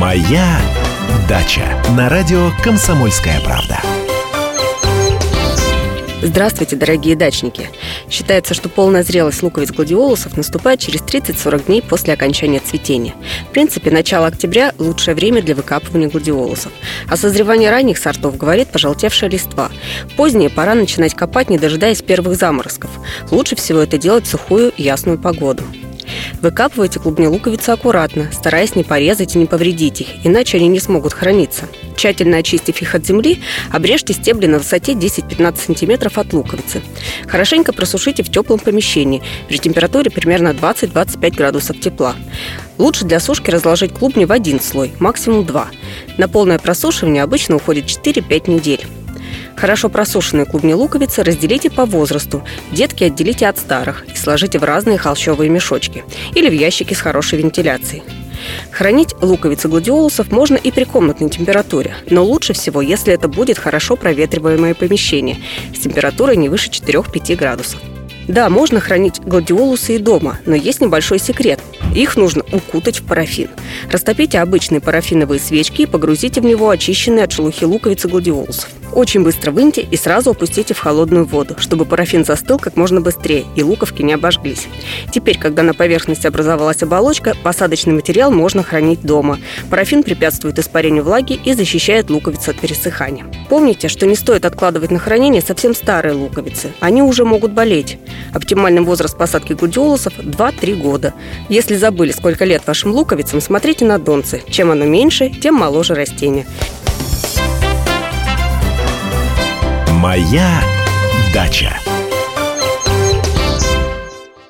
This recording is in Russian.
Моя дача на радио Комсомольская правда. Здравствуйте, дорогие дачники! Считается, что полная зрелость луковиц гладиолусов наступает через 30-40 дней после окончания цветения. В принципе, начало октября – лучшее время для выкапывания гладиолусов. А созревание ранних сортов говорит пожелтевшая листва. Позднее пора начинать копать, не дожидаясь первых заморозков. Лучше всего это делать в сухую ясную погоду. Выкапывайте клубни луковицы аккуратно, стараясь не порезать и не повредить их, иначе они не смогут храниться. Тщательно очистив их от земли, обрежьте стебли на высоте 10-15 см от луковицы. Хорошенько просушите в теплом помещении при температуре примерно 20-25 градусов тепла. Лучше для сушки разложить клубни в один слой, максимум два. На полное просушивание обычно уходит 4-5 недель. Хорошо просушенные клубни луковицы разделите по возрасту, детки отделите от старых и сложите в разные холщовые мешочки или в ящики с хорошей вентиляцией. Хранить луковицы гладиолусов можно и при комнатной температуре, но лучше всего, если это будет хорошо проветриваемое помещение с температурой не выше 4-5 градусов. Да, можно хранить гладиолусы и дома, но есть небольшой секрет. Их нужно укутать в парафин. Растопите обычные парафиновые свечки и погрузите в него очищенные от шелухи луковицы гладиолусов. Очень быстро выньте и сразу опустите в холодную воду, чтобы парафин застыл как можно быстрее и луковки не обожглись. Теперь, когда на поверхности образовалась оболочка, посадочный материал можно хранить дома. Парафин препятствует испарению влаги и защищает луковицы от пересыхания. Помните, что не стоит откладывать на хранение совсем старые луковицы. Они уже могут болеть. Оптимальный возраст посадки гладиолусов – 2-3 года. Если забыли, сколько лет вашим луковицам, смотрите на донцы. Чем оно меньше, тем моложе растение. Моя дача.